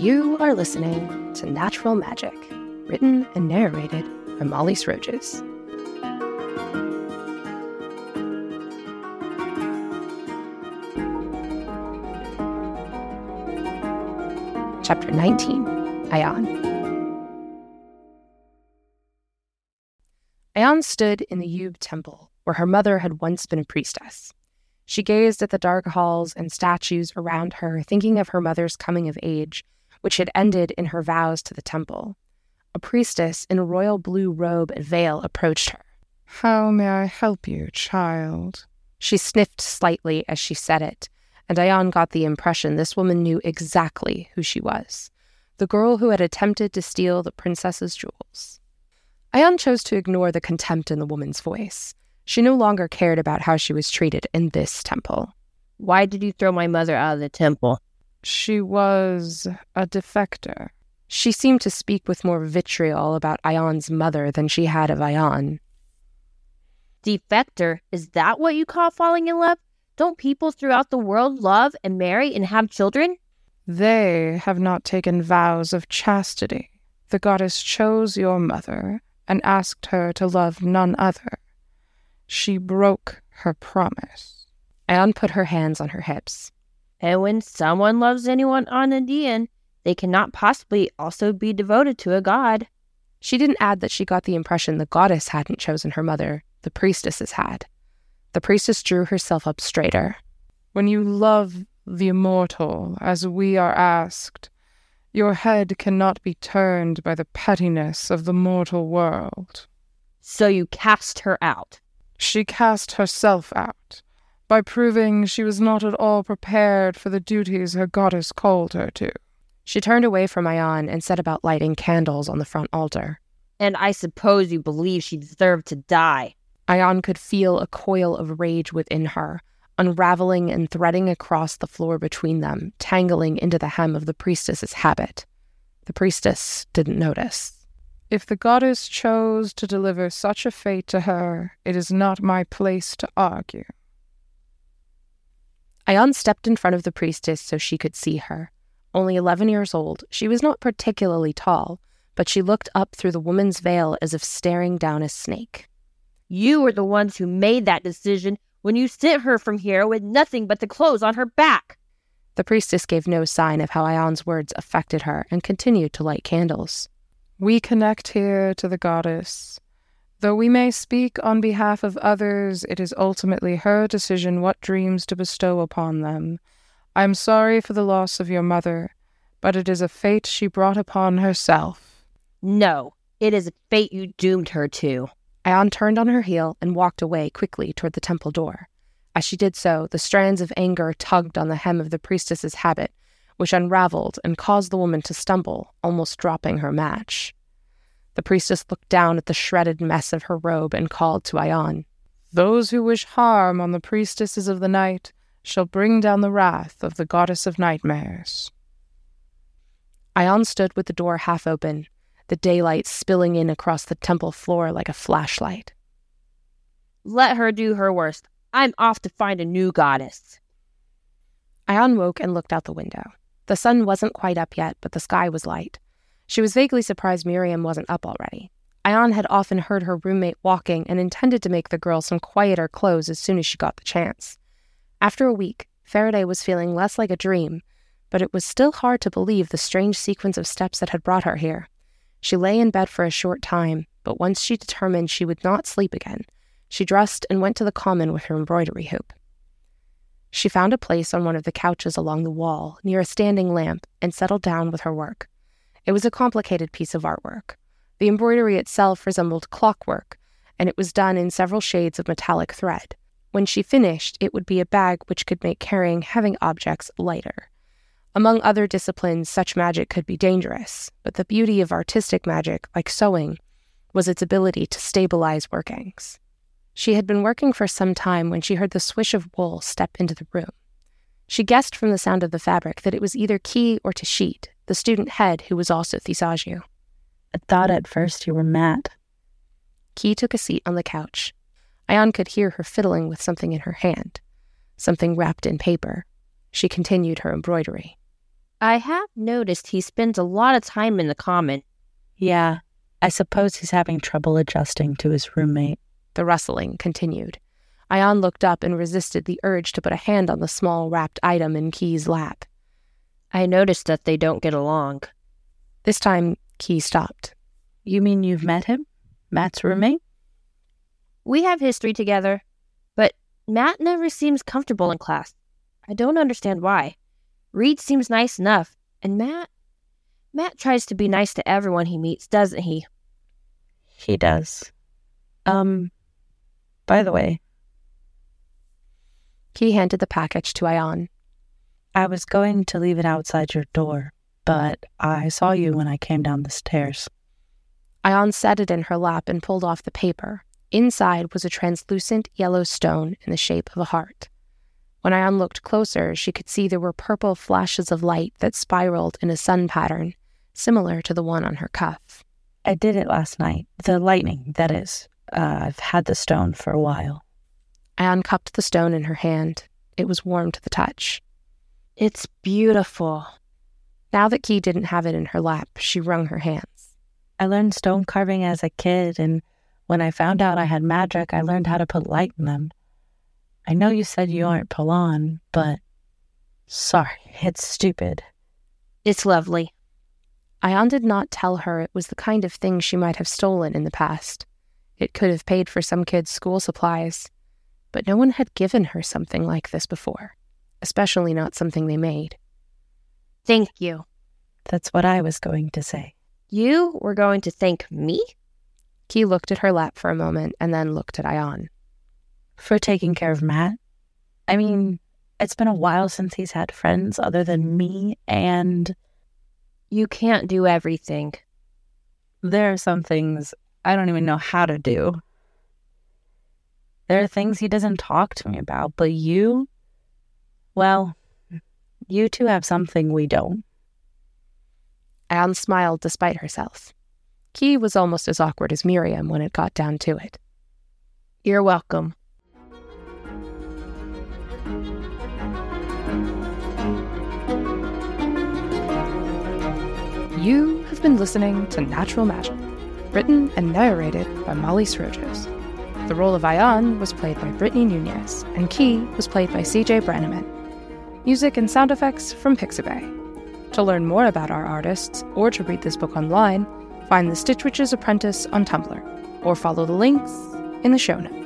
You are listening to Natural Magic, written and narrated by Molly Sroges. Chapter 19 Ayan. Ayan stood in the Yub temple, where her mother had once been a priestess. She gazed at the dark halls and statues around her, thinking of her mother's coming of age, which had ended in her vows to the temple. A priestess in a royal blue robe and veil approached her. How may I help you, child? She sniffed slightly as she said it, and Ayan got the impression this woman knew exactly who she was the girl who had attempted to steal the princess's jewels. Ayan chose to ignore the contempt in the woman's voice. She no longer cared about how she was treated in this temple. Why did you throw my mother out of the temple? She was a defector. She seemed to speak with more vitriol about Ayan's mother than she had of Ayan. Defector? Is that what you call falling in love? Don't people throughout the world love and marry and have children? They have not taken vows of chastity. The goddess chose your mother and asked her to love none other. She broke her promise. Ayan put her hands on her hips. And when someone loves anyone on Nideon, they cannot possibly also be devoted to a god. She didn't add that she got the impression the goddess hadn't chosen her mother, the priestesses had. The priestess drew herself up straighter. When you love the immortal, as we are asked, your head cannot be turned by the pettiness of the mortal world. So you cast her out. She cast herself out by proving she was not at all prepared for the duties her goddess called her to. She turned away from Ayan and set about lighting candles on the front altar. And I suppose you believe she deserved to die. Ayan could feel a coil of rage within her, unraveling and threading across the floor between them, tangling into the hem of the priestess's habit. The priestess didn't notice. If the goddess chose to deliver such a fate to her, it is not my place to argue. Ayan stepped in front of the priestess so she could see her. Only 11 years old, she was not particularly tall, but she looked up through the woman's veil as if staring down a snake. You were the ones who made that decision when you sent her from here with nothing but the clothes on her back. The priestess gave no sign of how Ayan's words affected her and continued to light candles. We connect here to the goddess. Though we may speak on behalf of others, it is ultimately her decision what dreams to bestow upon them. I am sorry for the loss of your mother, but it is a fate she brought upon herself. No, it is a fate you doomed her to. Ayan turned on her heel and walked away quickly toward the temple door. As she did so, the strands of anger tugged on the hem of the priestess's habit, which unraveled and caused the woman to stumble, almost dropping her match. The priestess looked down at the shredded mess of her robe and called to Ayan. Those who wish harm on the priestesses of the night shall bring down the wrath of the goddess of nightmares. Ayan stood with the door half open, the daylight spilling in across the temple floor like a flashlight. Let her do her worst. I'm off to find a new goddess. Ayan woke and looked out the window. The sun wasn't quite up yet, but the sky was light. She was vaguely surprised Miriam wasn't up already. Ayan had often heard her roommate walking and intended to make the girl some quieter clothes as soon as she got the chance. After a week, Faraday was feeling less like a dream, but it was still hard to believe the strange sequence of steps that had brought her here. She lay in bed for a short time, but once she determined she would not sleep again, she dressed and went to the common with her embroidery hoop. She found a place on one of the couches along the wall, near a standing lamp, and settled down with her work. It was a complicated piece of artwork. The embroidery itself resembled clockwork, and it was done in several shades of metallic thread. When she finished, it would be a bag which could make carrying heavy objects lighter. Among other disciplines, such magic could be dangerous, but the beauty of artistic magic, like sewing, was its ability to stabilize workings. She had been working for some time when she heard the swish of wool step into the room. She guessed from the sound of the fabric that it was either Key or Tashit, the student head who was also Thisaju. I thought at first you were Matt. Key took a seat on the couch. Ayan could hear her fiddling with something in her hand, something wrapped in paper. She continued her embroidery. I have noticed he spends a lot of time in the common. Yeah, I suppose he's having trouble adjusting to his roommate. The rustling continued. Ayan looked up and resisted the urge to put a hand on the small wrapped item in Key's lap. I noticed that they don't get along. This time, Key stopped. You mean you've met him? Matt's roommate? We have history together, but Matt never seems comfortable in class. I don't understand why. Reed seems nice enough, and Matt. Matt tries to be nice to everyone he meets, doesn't he? He does. Um, by the way, Key handed the package to Ayan. I was going to leave it outside your door, but I saw you when I came down the stairs. Ayan set it in her lap and pulled off the paper. Inside was a translucent yellow stone in the shape of a heart. When Ayan looked closer, she could see there were purple flashes of light that spiraled in a sun pattern, similar to the one on her cuff. I did it last night. The lightning, that is. Uh, I've had the stone for a while. Ayan cupped the stone in her hand. It was warm to the touch. It's beautiful. Now that Key didn't have it in her lap, she wrung her hands. I learned stone carving as a kid, and when I found out I had magic, I learned how to put light in them. I know you said you aren't Palan, but sorry, it's stupid. It's lovely. Ayan did not tell her it was the kind of thing she might have stolen in the past. It could have paid for some kid's school supplies, but no one had given her something like this before, especially not something they made. Thank you. That's what I was going to say. You were going to thank me? Key looked at her lap for a moment and then looked at Ayan. For taking care of Matt. I mean, it's been a while since he's had friends other than me, and You can't do everything. there are some things I don't even know how to do. There are things he doesn't talk to me about, but you, well, you two have something we don't. Ayan smiled despite herself. Key was almost as awkward as Miriam when it got down to it. You're welcome. You have been listening to Natural Magic, written and narrated by Molly Srojos. The role of Ayan was played by Brittany Nunez, and Key was played by CJ Brannaman. Music and sound effects from Pixabay. To learn more about our artists or to read this book online, find The Stitch Witch's Apprentice on Tumblr, or follow the links in the show notes.